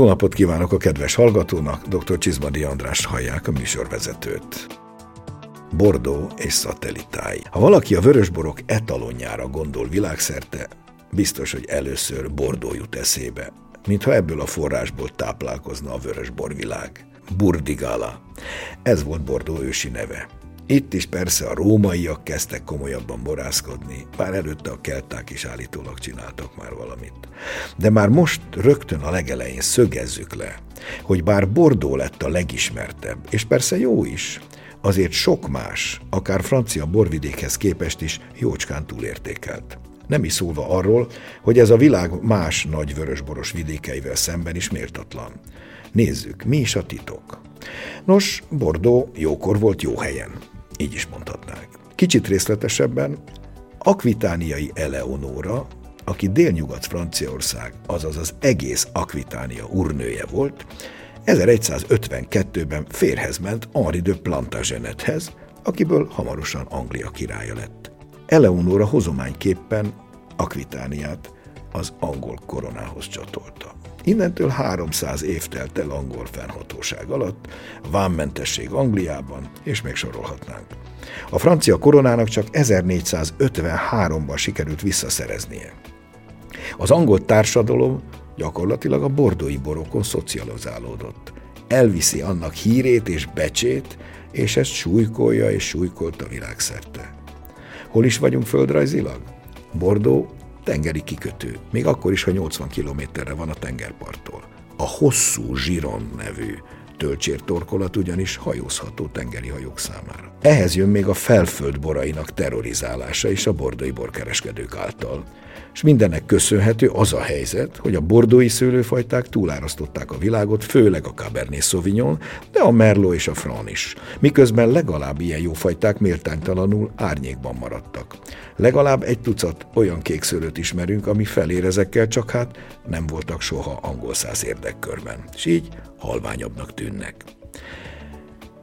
Jó napot kívánok a kedves hallgatónak, dr. Csizmadi András hallják a műsorvezetőt. Bordó és szatellitái. Ha valaki a vörösborok etalonjára gondol világszerte, biztos, hogy először Bordó jut eszébe, mintha ebből a forrásból táplálkozna a vörösborvilág. Burdigala. Ez volt Bordó ősi neve. Itt is persze a rómaiak kezdtek komolyabban borászkodni, bár előtte a kelták is állítólag csináltak már valamit. De már most rögtön a legelején szögezzük le, hogy bár Bordó lett a legismertebb, és persze jó is, azért sok más, akár francia borvidékhez képest is jócskán túlértékelt. Nem is szólva arról, hogy ez a világ más nagy vörösboros vidékeivel szemben is méltatlan. Nézzük, mi is a titok. Nos, Bordó jókor volt jó helyen. Így is mondhatnák. Kicsit részletesebben, akvitániai Eleonóra, aki délnyugat Franciaország, azaz az egész Akvitánia urnője volt, 1152-ben férhez ment Henri de Plantagenethez, akiből hamarosan Anglia királya lett. Eleonóra hozományképpen Akvitániát az angol koronához csatolta. Innentől 300 év telt el angol fennhatóság alatt, vámmentesség Angliában, és még sorolhatnánk. A francia koronának csak 1453-ban sikerült visszaszereznie. Az angol társadalom gyakorlatilag a bordói borokon szocializálódott. Elviszi annak hírét és becsét, és ezt súlykolja és súlykolta világszerte. Hol is vagyunk földrajzilag? Bordó tengeri kikötő, még akkor is, ha 80 kilométerre van a tengerparttól. A hosszú Zsiron nevű töltsértorkolat ugyanis hajózható tengeri hajók számára. Ehhez jön még a felföld borainak terrorizálása is a bordai borkereskedők által, és mindennek köszönhető az a helyzet, hogy a bordói szőlőfajták túlárasztották a világot, főleg a Cabernet Sauvignon, de a Merlot és a Franc is, miközben legalább ilyen jó fajták méltánytalanul árnyékban maradtak. Legalább egy tucat olyan kékszőlőt ismerünk, ami felér ezekkel, csak hát nem voltak soha angol száz érdekkörben, és így halványabbnak tűnnek.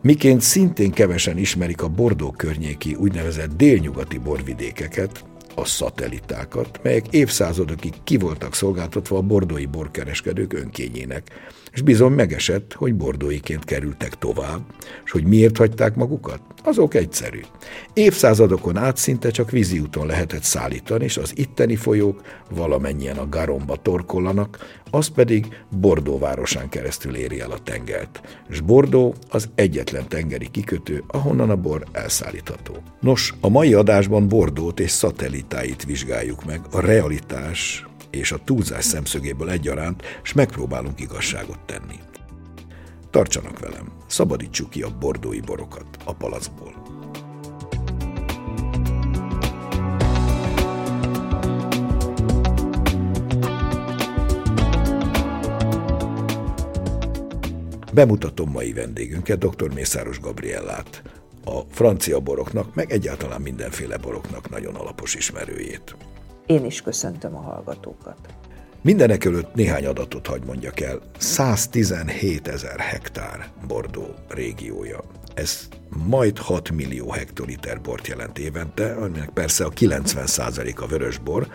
Miként szintén kevesen ismerik a Bordó környéki úgynevezett délnyugati borvidékeket, a szatellitákat, melyek évszázadokig ki voltak szolgáltatva a bordói borkereskedők önkényének, és bizony megesett, hogy bordóiként kerültek tovább, és hogy miért hagyták magukat? Azok egyszerű. Évszázadokon át szinte csak vízi úton lehetett szállítani, és az itteni folyók valamennyien a Garomba torkollanak, az pedig Bordó városán keresztül éri el a tengert. És Bordó az egyetlen tengeri kikötő, ahonnan a bor elszállítható. Nos, a mai adásban Bordót és szatellitáit vizsgáljuk meg, a realitás és a túlzás szemszögéből egyaránt, és megpróbálunk igazságot tenni. Tartsanak velem, szabadítsuk ki a bordói borokat a palacból. Bemutatom mai vendégünket, dr. Mészáros Gabriellát, a francia boroknak, meg egyáltalán mindenféle boroknak nagyon alapos ismerőjét. Én is köszöntöm a hallgatókat. Mindenek előtt néhány adatot hagy mondjak el. 117 ezer hektár Bordó régiója. Ez majd 6 millió hektoliter bort jelent évente, aminek persze a 90 a vörös bor,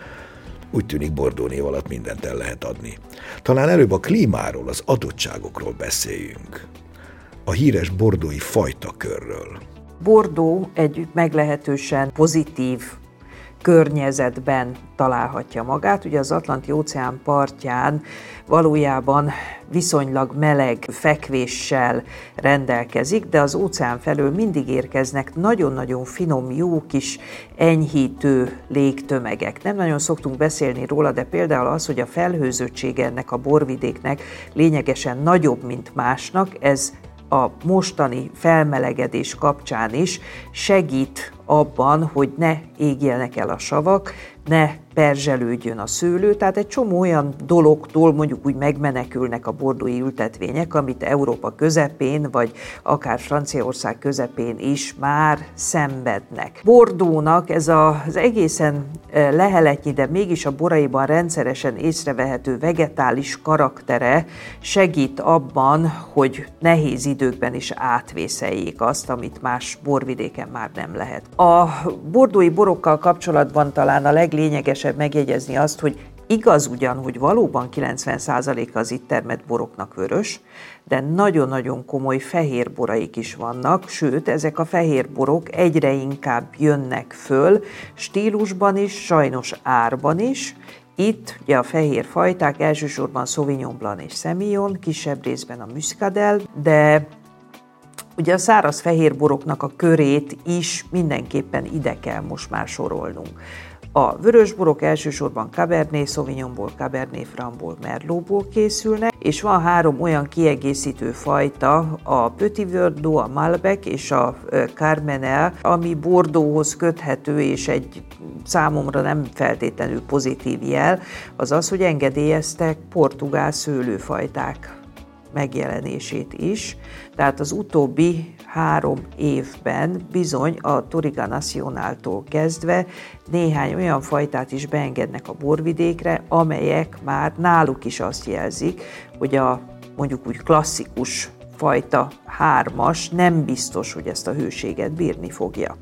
úgy tűnik Bordó név alatt mindent el lehet adni. Talán előbb a klímáról, az adottságokról beszéljünk. A híres bordói fajtakörről. Bordó egy meglehetősen pozitív környezetben találhatja magát. Ugye az Atlanti óceán partján valójában viszonylag meleg fekvéssel rendelkezik, de az óceán felől mindig érkeznek nagyon-nagyon finom, jó kis enyhítő légtömegek. Nem nagyon szoktunk beszélni róla, de például az, hogy a felhőzöttség ennek a borvidéknek lényegesen nagyobb, mint másnak, ez a mostani felmelegedés kapcsán is segít abban, hogy ne égjenek el a savak, ne perzselődjön a szőlő, tehát egy csomó olyan dologtól mondjuk úgy megmenekülnek a bordói ültetvények, amit Európa közepén, vagy akár Franciaország közepén is már szenvednek. Bordónak ez az egészen e, leheletnyi, de mégis a boraiban rendszeresen észrevehető vegetális karaktere segít abban, hogy nehéz időkben is átvészeljék azt, amit más borvidéken már nem lehet. A bordói borokkal kapcsolatban talán a leglényegesebb megjegyezni azt, hogy Igaz ugyan, hogy valóban 90% az itt termett boroknak vörös, de nagyon-nagyon komoly fehér boraik is vannak, sőt, ezek a fehér borok egyre inkább jönnek föl, stílusban is, sajnos árban is, itt ugye a fehér fajták elsősorban Sauvignon Blanc és Semillon, kisebb részben a Muscadel, de ugye a száraz fehér boroknak a körét is mindenképpen ide kell most már sorolnunk. A vörösborok elsősorban Cabernet Sauvignonból, Cabernet Francból, Merlotból készülnek, és van három olyan kiegészítő fajta, a Petit Verdot, a Malbec és a Carmenel, ami Bordóhoz köthető, és egy számomra nem feltétlenül pozitív jel, az az, hogy engedélyeztek portugál szőlőfajták megjelenését is. Tehát az utóbbi három évben bizony a Toriga Nacionáltól kezdve néhány olyan fajtát is beengednek a borvidékre, amelyek már náluk is azt jelzik, hogy a mondjuk úgy klasszikus fajta hármas nem biztos, hogy ezt a hőséget bírni fogja.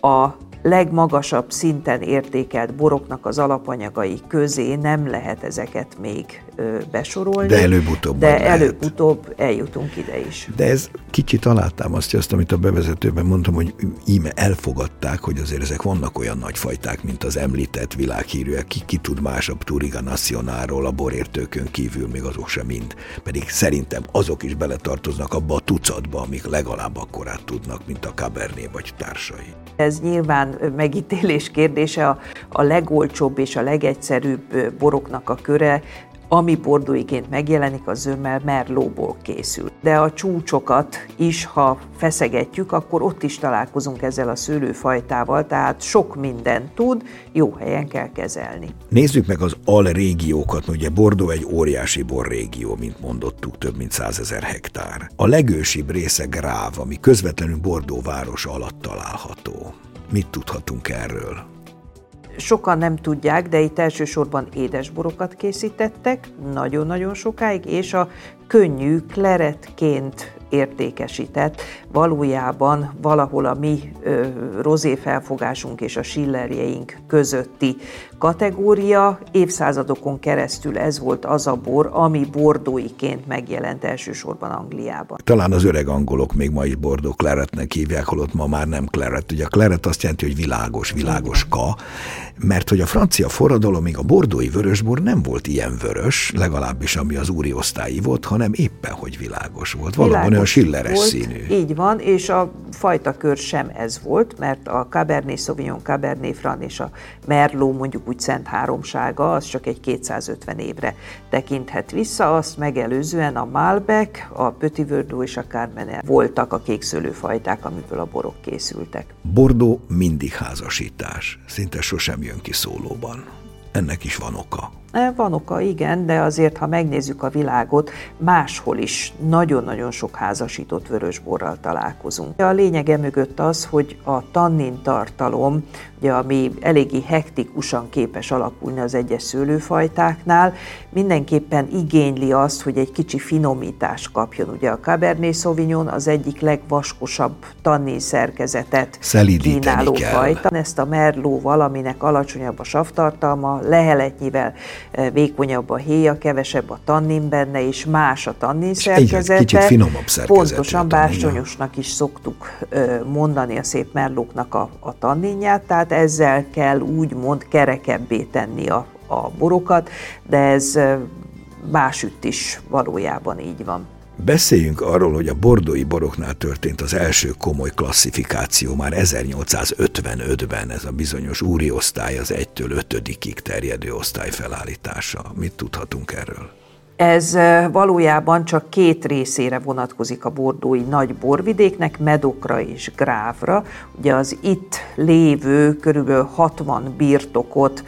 A legmagasabb szinten értékelt boroknak az alapanyagai közé nem lehet ezeket még besorolni. De előbb-utóbb. De előbb-utóbb eljutunk ide is. De ez kicsit alátámasztja azt, amit a bevezetőben mondtam, hogy íme elfogadták, hogy azért ezek vannak olyan nagyfajták, mint az említett világhírűek, ki, ki tud másabb Turiga Nacionáról a borértőkön kívül, még azok sem mind. Pedig szerintem azok is beletartoznak abba a tucatba, amik legalább akkorát tudnak, mint a Cabernet vagy társai. Ez nyilván megítélés kérdése, a, a legolcsóbb és a legegyszerűbb boroknak a köre ami bordóiként megjelenik, az zömmel merlóból készül. De a csúcsokat is, ha feszegetjük, akkor ott is találkozunk ezzel a szőlőfajtával, tehát sok minden tud, jó helyen kell kezelni. Nézzük meg az alrégiókat, ugye Bordó egy óriási borrégió, mint mondottuk, több mint százezer hektár. A legősibb része Gráv, ami közvetlenül Bordó város alatt található. Mit tudhatunk erről? Sokan nem tudják, de itt elsősorban édesborokat készítettek, nagyon-nagyon sokáig, és a könnyű kleretként értékesített, valójában valahol a mi ö, rozé felfogásunk és a sillerjeink közötti kategória. Évszázadokon keresztül ez volt az a bor, ami bordóiként megjelent elsősorban Angliában. Talán az öreg angolok még ma is bordó claretnek hívják, holott ma már nem claret. Ugye a claret azt jelenti, hogy világos, világos ka, mert hogy a francia forradalomig a bordói vörösbor nem volt ilyen vörös, legalábbis ami az úri osztályi volt, hanem éppen hogy világos volt. Valami olyan schilleres volt, színű. Így van, és a fajtakör sem ez volt, mert a Cabernet Sauvignon, Cabernet Franc és a Merlot mondjuk úgy Szent Háromsága, az csak egy 250 évre tekinthet vissza, azt megelőzően a Malbec, a Petit Verdot és a Carmenère voltak a kékszőlőfajták, amiből a borok készültek. Bordó mindig házasítás, szinte sosem jön ki szólóban. Ennek is van oka. E, van oka, igen, de azért, ha megnézzük a világot, máshol is nagyon-nagyon sok házasított vörösborral találkozunk. A lényege mögött az, hogy a tannin tartalom, ugye, ami eléggé hektikusan képes alakulni az egyes szőlőfajtáknál, mindenképpen igényli azt, hogy egy kicsi finomítást kapjon. Ugye a Cabernet Sauvignon az egyik legvaskosabb tannin szerkezetet kínáló kell. fajta. Ezt a Merlot valaminek alacsonyabb a savtartalma, leheletnyivel Eh, vékonyabb a héja, kevesebb a tannin benne, és más a tannin szerkezete. Kicsit finomabb szerkezete. Pontosan bársonyosnak is szoktuk eh, mondani a szép merlóknak a, a tanninját, tehát ezzel kell úgymond kerekebbé tenni a, a borokat, de ez eh, másütt is valójában így van. Beszéljünk arról, hogy a bordói boroknál történt az első komoly klasszifikáció már 1855-ben, ez a bizonyos úri osztály az 1-től 5 terjedő osztály felállítása. Mit tudhatunk erről? Ez valójában csak két részére vonatkozik a bordói nagy borvidéknek, Medokra és Grávra. Ugye az itt lévő körülbelül 60 birtokot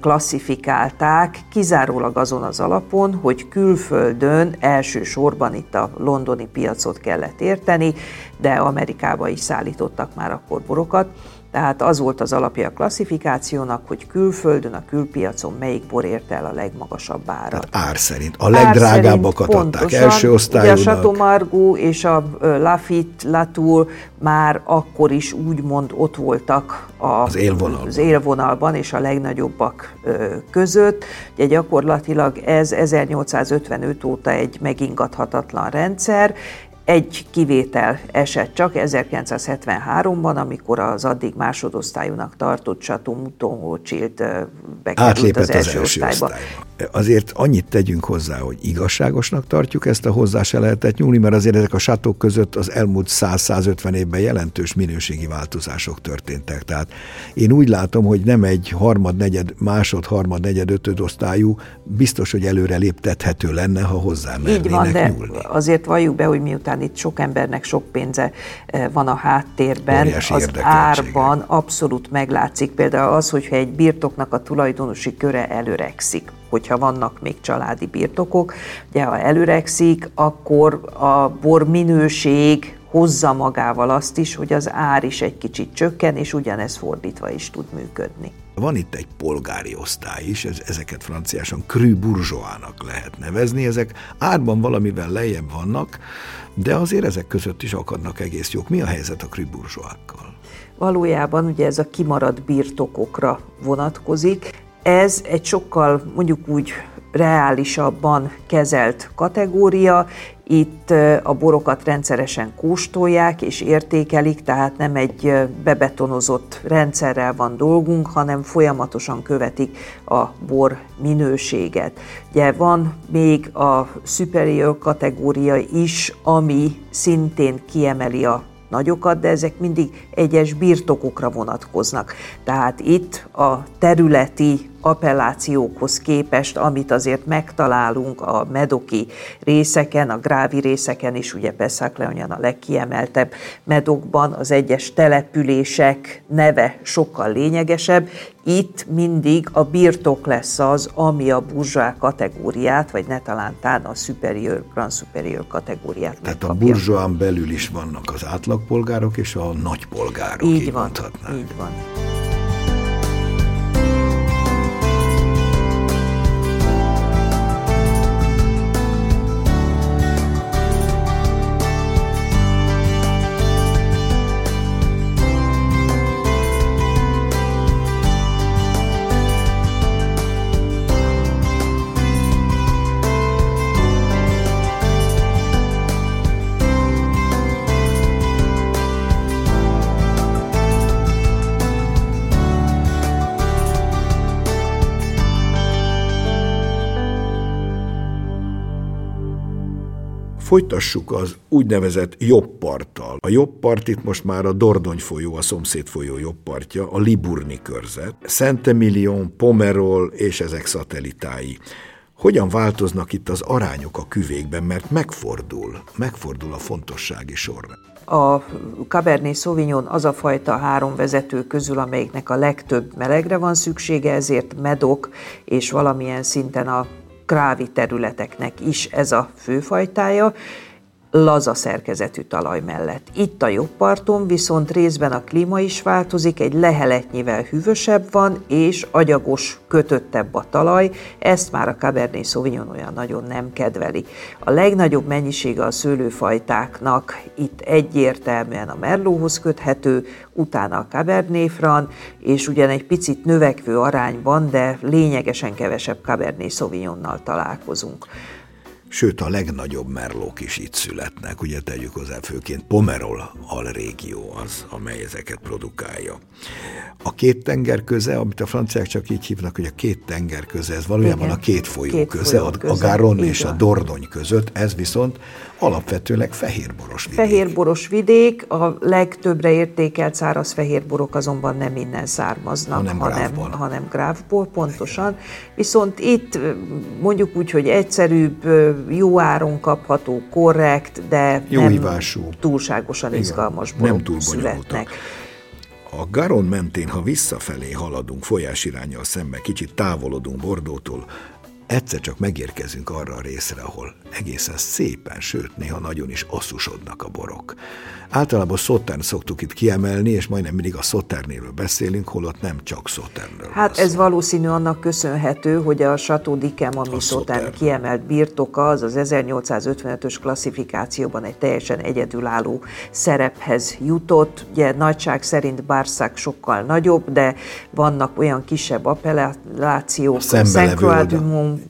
klasszifikálták, kizárólag azon az alapon, hogy külföldön elsősorban itt a londoni piacot kellett érteni, de Amerikába is szállítottak már akkor borokat. Tehát az volt az alapja a klasszifikációnak, hogy külföldön, a külpiacon melyik bor érte el a legmagasabb árat. Tehát ár szerint. A legdrágábbakat adták első osztályúnak. Ugye a Chateau Margaux és a Lafitte, Latour már akkor is úgymond ott voltak a, az, élvonalban. az élvonalban és a legnagyobbak között. Ugye gyakorlatilag ez 1855 óta egy megingathatatlan rendszer, egy kivétel esett csak 1973-ban, amikor az addig másodosztályúnak tartott Chateau Mouton Rothschild bekerült az, az első, első osztályba. osztályba. Azért annyit tegyünk hozzá, hogy igazságosnak tartjuk ezt a hozzá se lehetett nyúlni, mert azért ezek a sátok között az elmúlt 100-150 évben jelentős minőségi változások történtek. Tehát én úgy látom, hogy nem egy harmad, negyed, másod, harmad, negyed, ötöd osztályú biztos, hogy előre léptethető lenne, ha hozzá Így van, de nyúlni. azért valljuk be, hogy miután itt sok embernek sok pénze eh, van a háttérben, Óriási az árban abszolút meglátszik. Például az, hogyha egy birtoknak a tulajdonosi köre előrekszik hogyha vannak még családi birtokok. Ugye, ha előrekszik, akkor a bor minőség hozza magával azt is, hogy az ár is egy kicsit csökken, és ugyanez fordítva is tud működni. Van itt egy polgári osztály is, ez, ezeket franciásan cru bourgeoisnak lehet nevezni, ezek árban valamivel lejjebb vannak, de azért ezek között is akadnak egész jók. Mi a helyzet a cru bourgeoisákkal? Valójában ugye ez a kimaradt birtokokra vonatkozik. Ez egy sokkal mondjuk úgy reálisabban kezelt kategória. Itt a borokat rendszeresen kóstolják és értékelik, tehát nem egy bebetonozott rendszerrel van dolgunk, hanem folyamatosan követik a bor minőséget. Ugye van még a superior kategória is, ami szintén kiemeli a nagyokat, de ezek mindig egyes birtokokra vonatkoznak. Tehát itt a területi appellációkhoz képest, amit azért megtalálunk a medoki részeken, a grávi részeken is, ugye Peszakleonyan a legkiemeltebb medokban, az egyes települések neve sokkal lényegesebb. Itt mindig a birtok lesz az, ami a burzsá kategóriát, vagy ne talántán a superior, grand superior kategóriát Tehát megkapja. a burzsóán belül is vannak az átlagpolgárok és a nagypolgárok. Így, így van, így van. Folytassuk az úgynevezett jobb parttal. A jobb part itt most már a Dordony folyó, a szomszéd folyó jobb partja, a Liburni körzet, Szentemillion, Pomerol és ezek szatellitái. Hogyan változnak itt az arányok a küvékben, mert megfordul, megfordul a fontossági sorrend. A Cabernet Sauvignon az a fajta három vezető közül, amelyiknek a legtöbb melegre van szüksége, ezért medok és valamilyen szinten a krávi területeknek is ez a főfajtája, laza szerkezetű talaj mellett. Itt a jobb parton viszont részben a klíma is változik, egy leheletnyivel hűvösebb van, és agyagos, kötöttebb a talaj, ezt már a Cabernet Sauvignon olyan nagyon nem kedveli. A legnagyobb mennyisége a szőlőfajtáknak itt egyértelműen a Merlóhoz köthető, utána a Cabernet Franc, és ugyan egy picit növekvő arányban, de lényegesen kevesebb Cabernet Sauvignonnal találkozunk sőt a legnagyobb merlók is itt születnek, ugye tegyük hozzá főként Pomerol alrégió az, amely ezeket produkálja. A két tenger köze, amit a franciák csak így hívnak, hogy a két tenger köze, ez valójában Igen. a két folyó két köze, folyó köze, a Garon és van. a Dordony között, ez viszont alapvetőleg fehérboros vidék. Fehérboros vidék, a legtöbbre értékelt száraz fehérborok azonban nem innen származnak, hanem, hanem, grávból. hanem grávból, pontosan. Igen. Viszont itt mondjuk úgy, hogy egyszerűbb, jó áron kapható, korrekt, de jó nem ivású. túlságosan Igen. izgalmas nem túl születnek. A Garon mentén, ha visszafelé haladunk folyásirányjal szembe, kicsit távolodunk Bordótól, egyszer csak megérkezünk arra a részre, ahol egészen szépen, sőt néha nagyon is asszusodnak a borok. Általában Sauternes szoktuk itt kiemelni, és majdnem mindig a Sauternéről beszélünk, holott nem csak Sauternről. Hát ez valószínű annak köszönhető, hogy a Chateau d'Yquem, ami Sautern kiemelt birtoka, az az 1855-ös klasszifikációban egy teljesen egyedülálló szerephez jutott. Ugye nagyság szerint Barsac sokkal nagyobb, de vannak olyan kisebb appellációk, Mont,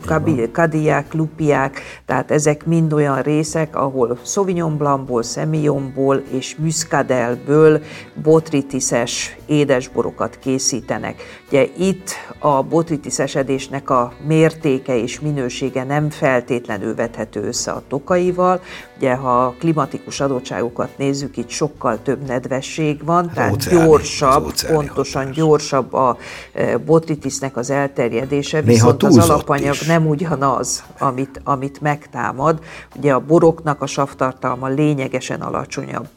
Cadillac, Lupiák, tehát ezek mind olyan részek, ahol Sauvignon Blancból, Semillonból és Muscadelből botritiszes édesborokat készítenek. Ugye itt a botritiszesedésnek a mértéke és minősége nem feltétlenül vethető össze a tokaival. Ugye, ha a klimatikus adottságokat nézzük, itt sokkal több nedvesség van, tehát óceáni, gyorsabb, pontosan hatás. gyorsabb a e, botritisznek az elterjedése, Néha viszont az alapanyag is. nem ugyanaz, amit, amit megtámad. Ugye a boroknak a savtartalma lényegesen alacsonyabb,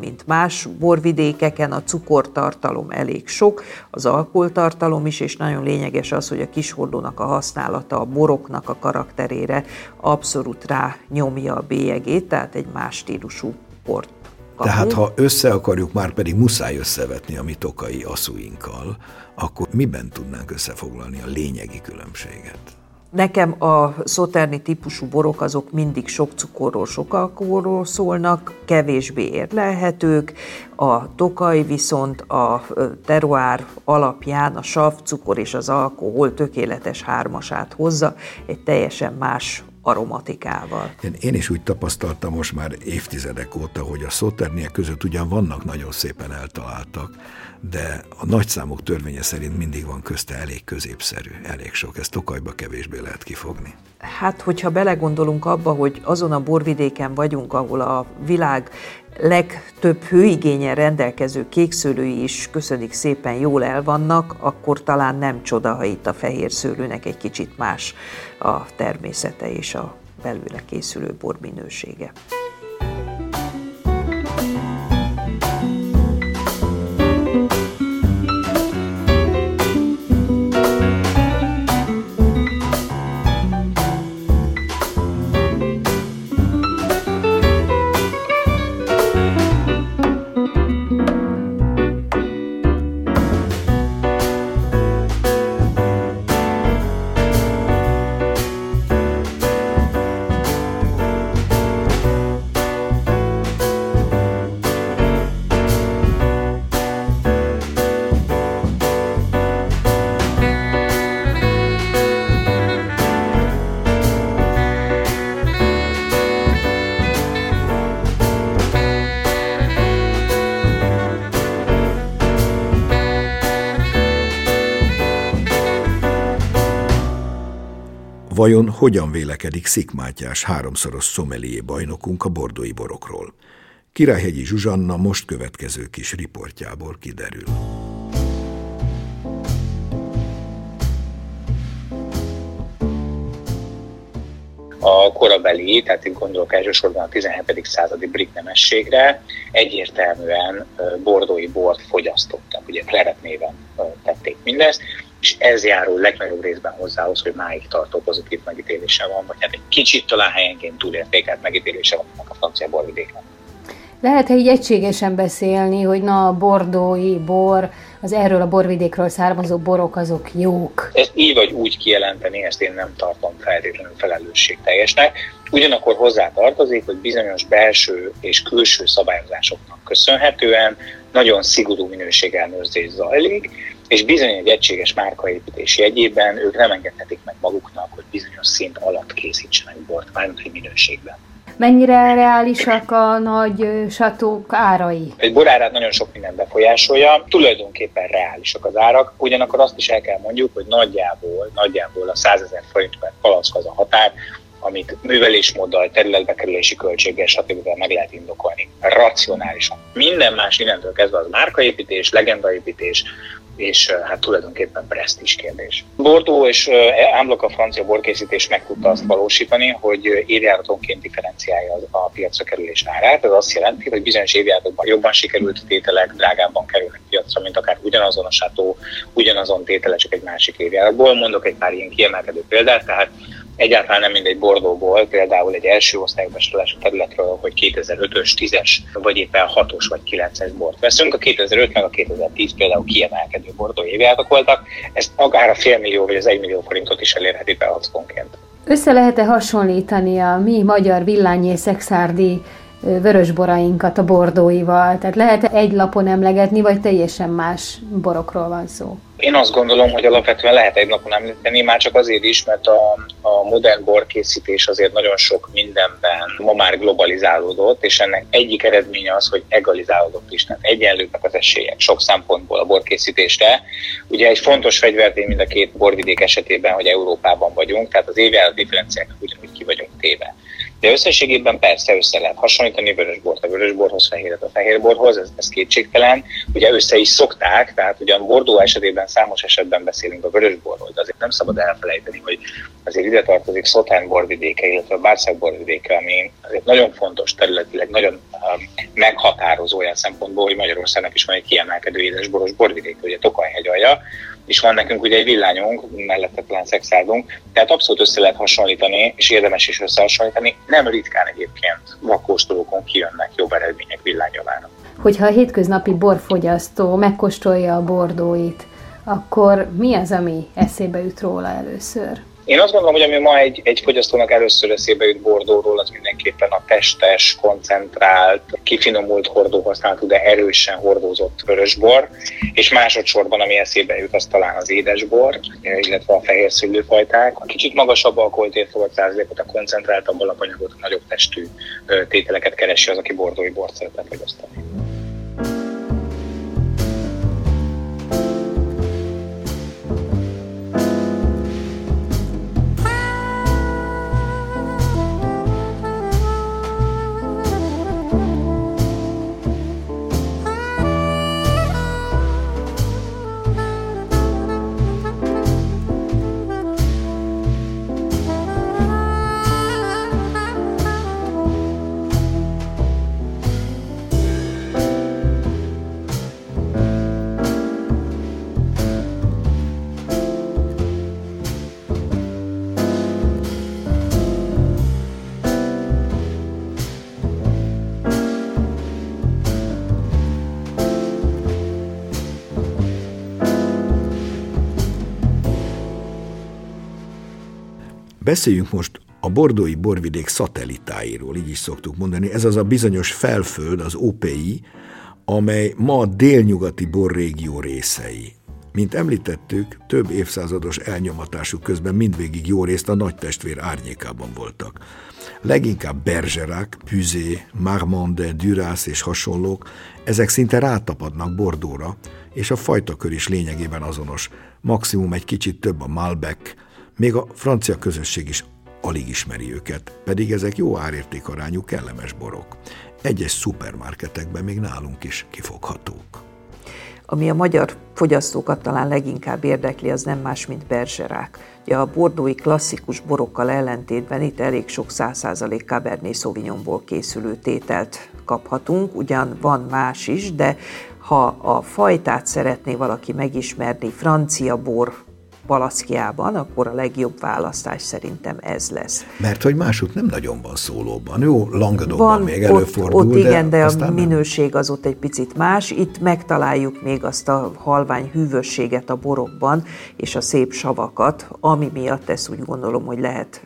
mint más borvidékeken, a cukortartalom elég sok, az alkoholtartalom is, és nagyon lényeges az, hogy a kishordónak a használata a boroknak a karakterére abszolút rá nyomja a bélyegét, tehát egy más stílusú port kapunk. Tehát ha össze akarjuk, már pedig muszáj összevetni a mi tokai aszúinkkal, akkor miben tudnánk összefoglalni a lényegi különbséget? Nekem a szoterni típusú borok azok mindig sok cukorról, sok alkoholról szólnak, kevésbé érlelhetők, a tokaj viszont a teruár alapján a sav, cukor és az alkohol tökéletes hármasát hozza, egy teljesen más aromatikával. Én, én is úgy tapasztaltam most már évtizedek óta, hogy a szóterniek között ugyan vannak nagyon szépen eltaláltak, de a nagyszámok törvénye szerint mindig van közte elég középszerű, elég sok. Ezt Tokajba kevésbé lehet kifogni. Hát, hogyha belegondolunk abba, hogy azon a borvidéken vagyunk, ahol a világ legtöbb hőigényen rendelkező kékszőlői is köszönik szépen jól el vannak, akkor talán nem csoda, ha itt a fehér szőlőnek egy kicsit más a természete és a belőle készülő bor minősége. Vajon hogyan vélekedik Szikmátyás háromszoros szomelié bajnokunk a bordói borokról? Királyhegyi Zsuzsanna most következő kis riportjából kiderül. a korabeli, tehát itt gondolok elsősorban a 17. századi brit nemességre, egyértelműen bordói bort fogyasztottak, ugye Claret néven tették mindezt, és ez járul legnagyobb részben hozzához, hogy máig tartó pozitív megítélése van, vagy hát egy kicsit talán helyenként túlértékelt megítélése van a francia borvidéken. Lehet-e így egységesen beszélni, hogy na a bordói bor, az erről a borvidékről származó borok azok jók? Ezt így vagy úgy kijelenteni, ezt én nem tartom feltétlenül felelősségteljesnek. Ugyanakkor hozzá tartozik, hogy bizonyos belső és külső szabályozásoknak köszönhetően nagyon szigorú minőségelnőrzés zajlik, és bizony egy egységes márkaépítés jegyében ők nem engedhetik meg maguknak, hogy bizonyos szint alatt készítsenek bort, mármint minőségben. Mennyire reálisak a nagy satók árai? Egy borárát nagyon sok minden befolyásolja, tulajdonképpen reálisak az árak, ugyanakkor azt is el kell mondjuk, hogy nagyjából, nagyjából a 100 ezer forint per palack az a határ, amit művelésmóddal, területbekerülési költséggel, stb. meg lehet indokolni racionálisan. Minden más innentől kezdve az márkaépítés, legendaépítés, és hát tulajdonképpen presztis kérdés. Bordeaux és Ámblok a francia borkészítés meg tudta azt valósítani, hogy évjáratonként differenciálja a piacra kerülés árát. Ez azt jelenti, hogy bizonyos évjáratokban jobban sikerült tételek drágábban kerülnek piacra, mint akár ugyanazon a sátó, ugyanazon tétele, csak egy másik évjáratból. Mondok egy pár ilyen kiemelkedő példát, tehát egyáltalán nem mindegy Bordóból, például egy első osztálybesorolású területről, hogy 2005-ös, 10-es, vagy éppen 6-os vagy 9-es bort veszünk. A 2005 meg a 2010 például kiemelkedő Bordó évjáratok voltak, ezt akár a fél millió vagy az egy millió forintot is elérheti beackonként. Össze lehet-e hasonlítani a mi magyar villányé vörösborainkat a bordóival? Tehát lehet egy lapon emlegetni, vagy teljesen más borokról van szó? Én azt gondolom, hogy alapvetően lehet egy napon említeni, már csak azért is, mert a, a modern borkészítés azért nagyon sok mindenben ma már globalizálódott, és ennek egyik eredménye az, hogy egalizálódott is, tehát egyenlőbbek az esélyek sok szempontból a borkészítésre. Ugye egy fontos fegyvertény mind a két borvidék esetében, hogy Európában vagyunk, tehát az évjárat differenciáknak ugyanúgy ki vagyunk téve. De összességében persze össze lehet hasonlítani vörösbort a vörösborhoz, fehéret a fehérborhoz, ez, ez kétségtelen. Ugye össze is szokták, tehát ugye a Bordó esetében számos esetben beszélünk a vörösborról, de azért nem szabad elfelejteni, hogy azért ide tartozik Szotán borvidéke, illetve a Bárszeg borvidéke, ami azért nagyon fontos területileg, nagyon um, meghatározó olyan szempontból, hogy Magyarországnak is van egy kiemelkedő édesboros borvidéke, ugye Tokajhegy alja, és van nekünk ugye egy villányunk, mellette talán szexárdunk, tehát abszolút össze lehet hasonlítani, és érdemes is összehasonlítani. Nem ritkán egyébként vakkóstolókon kijönnek jobb eredmények villányjavára. Hogyha a hétköznapi borfogyasztó megkóstolja a bordóit, akkor mi az, ami eszébe jut róla először? Én azt gondolom, hogy ami ma egy, egy fogyasztónak először eszébe jut Bordóról, az mindenképpen a testes, koncentrált, kifinomult hordóhasználatú, de erősen hordózott vörösbor, és másodszorban, ami eszébe jut, az talán az édesbor, illetve a fehér szőlőfajták. A kicsit magasabb alkoholtérfogat százalékot, a koncentráltabb alapanyagot, a nagyobb testű tételeket keresi az, aki bordói bort szeretne fogyasztani. Beszéljünk most a bordói borvidék szatellitáiról, így is szoktuk mondani. Ez az a bizonyos felföld, az OPI, amely ma a délnyugati borrégió részei. Mint említettük, több évszázados elnyomatásuk közben mindvégig jó részt a nagy testvér árnyékában voltak. Leginkább Bergerac, Püzé, Marmande, Duras és hasonlók, ezek szinte rátapadnak Bordóra, és a fajtakör is lényegében azonos. Maximum egy kicsit több a Malbec, még a francia közösség is alig ismeri őket, pedig ezek jó árértékarányú kellemes borok. Egyes szupermarketekben még nálunk is kifoghatók. Ami a magyar fogyasztókat talán leginkább érdekli, az nem más, mint berzserák. Ugye a bordói klasszikus borokkal ellentétben itt elég sok 100% Cabernet Sauvignonból készülő tételt kaphatunk, ugyan van más is, de ha a fajtát szeretné valaki megismerni, francia bor Palaszkiában, akkor a legjobb választás szerintem ez lesz. Mert hogy másút nem nagyon van szólóban. Jó, Langadóban még előfordul, ott, ott igen, de, de a minőség nem. az ott egy picit más. Itt megtaláljuk még azt a halvány hűvösséget a borokban, és a szép savakat, ami miatt ezt úgy gondolom, hogy lehet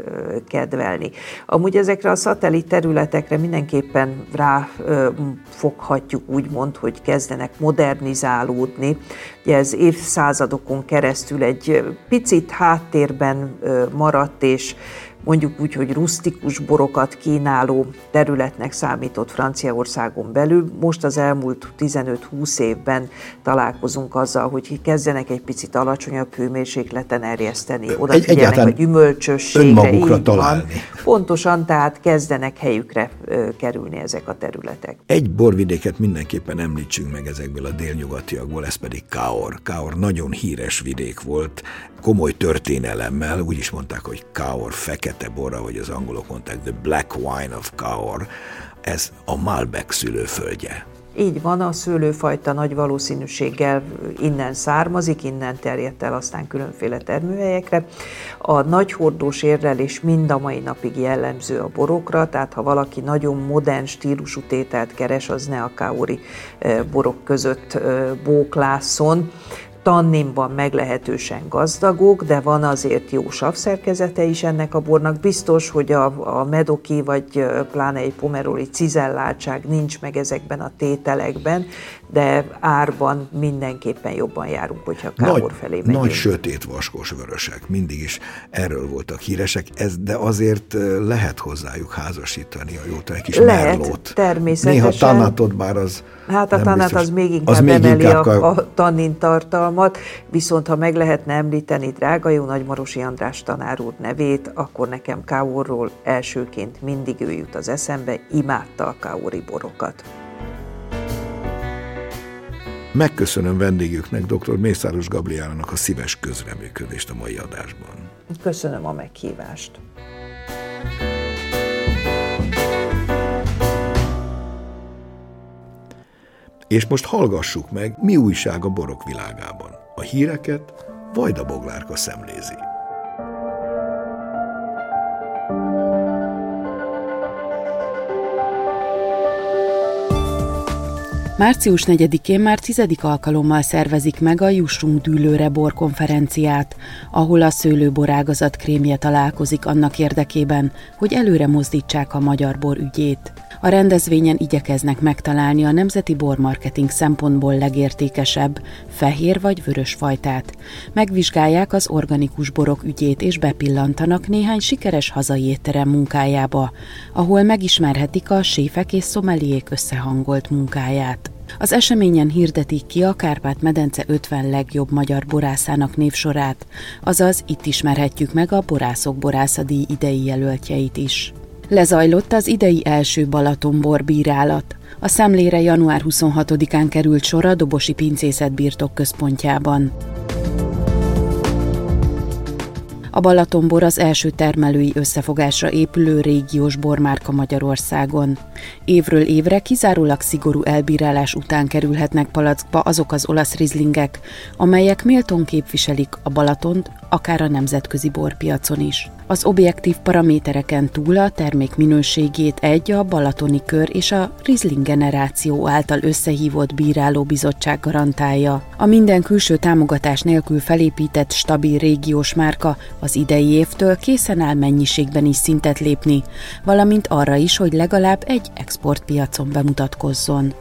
kedvelni. Amúgy ezekre a szatellit területekre mindenképpen ráfoghatjuk úgymond, hogy kezdenek modernizálódni. Ugye ez évszázadokon keresztül egy picit háttérben maradt, és mondjuk úgy, hogy rustikus borokat kínáló területnek számított Franciaországon belül. Most az elmúlt 15-20 évben találkozunk azzal, hogy kezdenek egy picit alacsonyabb hőmérsékleten erjeszteni, oda figyelnek a gyümölcsösségre. Így találni. Van. Pontosan, tehát kezdenek helyükre kerülni ezek a területek. Egy borvidéket mindenképpen említsünk meg ezekből a délnyugatiakból, ez pedig Kaor. Kaor nagyon híres vidék volt, komoly történelemmel, úgy is mondták, hogy Kaor fekete bora, vagy az angolok mondták, the black wine of Kaor, ez a Malbec szülőföldje. Így van, a szőlőfajta nagy valószínűséggel innen származik, innen terjedt el aztán különféle termőhelyekre. A nagy hordós érlelés mind a mai napig jellemző a borokra, tehát ha valaki nagyon modern stílusú tételt keres, az ne a káori eh, borok között eh, bóklászon, tanninban meglehetősen gazdagok, de van azért jó savszerkezete is ennek a bornak. Biztos, hogy a, a medoki vagy pláne egy pomeroli cizelláltság nincs meg ezekben a tételekben, de árban mindenképpen jobban járunk, hogyha Kábor nagy, felé megyünk. Nagy sötét vaskos vörösek, mindig is erről voltak híresek, ez, de azért lehet hozzájuk házasítani a jó egy kis lehet, merlót. természetesen. Néha tanatot, bár az Hát a tanát az még inkább az még emeli inkább a, a tannin tartalmat, viszont ha meg lehetne említeni drága jó Nagymarosi András tanár úr nevét, akkor nekem Káorról elsőként mindig ő jut az eszembe, imádta a káori borokat. Megköszönöm vendégüknek, dr. Mészáros Gabriálának a szíves közreműködést a mai adásban. Köszönöm a meghívást. És most hallgassuk meg, mi újság a borok világában. A híreket Vajda Boglárka szemlézi. Március 4-én már tizedik alkalommal szervezik meg a Jussunk dűlőre bor konferenciát, ahol a szőlőborágazat krémje találkozik annak érdekében, hogy előre mozdítsák a magyar bor ügyét. A rendezvényen igyekeznek megtalálni a nemzeti bormarketing szempontból legértékesebb, fehér vagy vörös fajtát. Megvizsgálják az organikus borok ügyét és bepillantanak néhány sikeres hazai étterem munkájába, ahol megismerhetik a séfek és szomeliék összehangolt munkáját. Az eseményen hirdetik ki a Kárpát-medence 50 legjobb magyar borászának névsorát, azaz itt ismerhetjük meg a Borászok Borászadíj idei jelöltjeit is. Lezajlott az idei első Balatonbor bírálat. A szemlére január 26-án került sor a Dobosi Pincészet birtok központjában. A Balatonbor az első termelői összefogásra épülő régiós bormárka Magyarországon. Évről évre kizárólag szigorú elbírálás után kerülhetnek palackba azok az olasz rizlingek, amelyek méltón képviselik a Balatont, akár a nemzetközi borpiacon is. Az objektív paramétereken túl a termék minőségét egy a Balatoni Kör és a Rizling generáció által összehívott bírálóbizottság garantálja. A minden külső támogatás nélkül felépített stabil régiós márka az idei évtől készen áll mennyiségben is szintet lépni, valamint arra is, hogy legalább egy exportpiacon bemutatkozzon.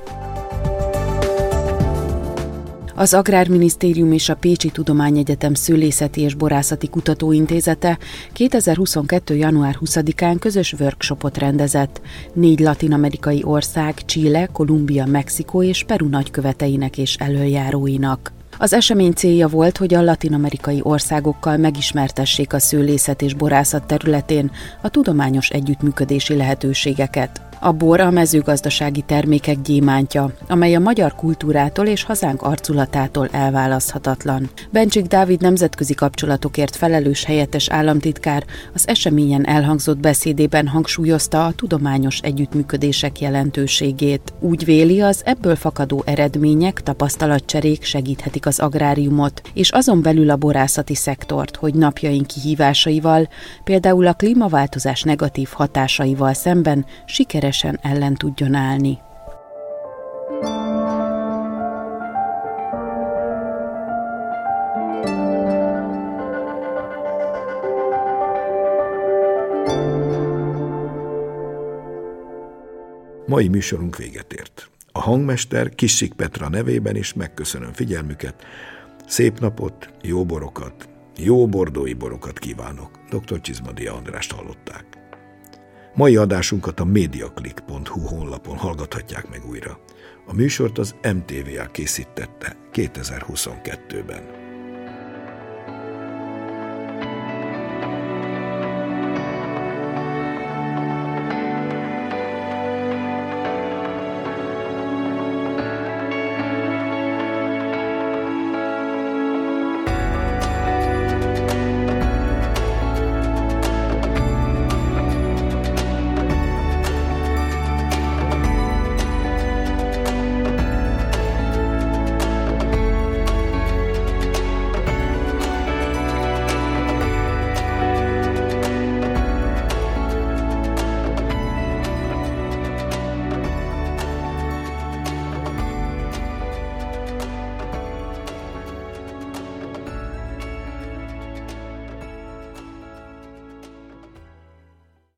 Az Agrárminisztérium és a Pécsi Tudományegyetem Szőlészeti és Borászati Kutatóintézete 2022. január 20-án közös workshopot rendezett négy latinamerikai ország, Chile, Kolumbia, Mexikó és Peru nagyköveteinek és elöljáróinak. Az esemény célja volt, hogy a latinamerikai országokkal megismertessék a szőlészet és borászat területén a tudományos együttműködési lehetőségeket. A bor a mezőgazdasági termékek gyémántja, amely a magyar kultúrától és hazánk arculatától elválaszthatatlan. Bencsik Dávid nemzetközi kapcsolatokért felelős helyettes államtitkár az eseményen elhangzott beszédében hangsúlyozta a tudományos együttműködések jelentőségét. Úgy véli, az ebből fakadó eredmények, tapasztalatcserék segíthetik az agráriumot, és azon belül a borászati szektort, hogy napjaink kihívásaival, például a klímaváltozás negatív hatásaival szemben sikeres sikeresen ellen tudjon állni. Mai műsorunk véget ért. A hangmester Kissik Petra nevében is megköszönöm figyelmüket, szép napot, jó borokat Jó bordói borokat kívánok, dr. Csizmadi Andrást hallották. Mai adásunkat a mediaclick.hu honlapon hallgathatják meg újra. A műsort az MTVA készítette 2022-ben.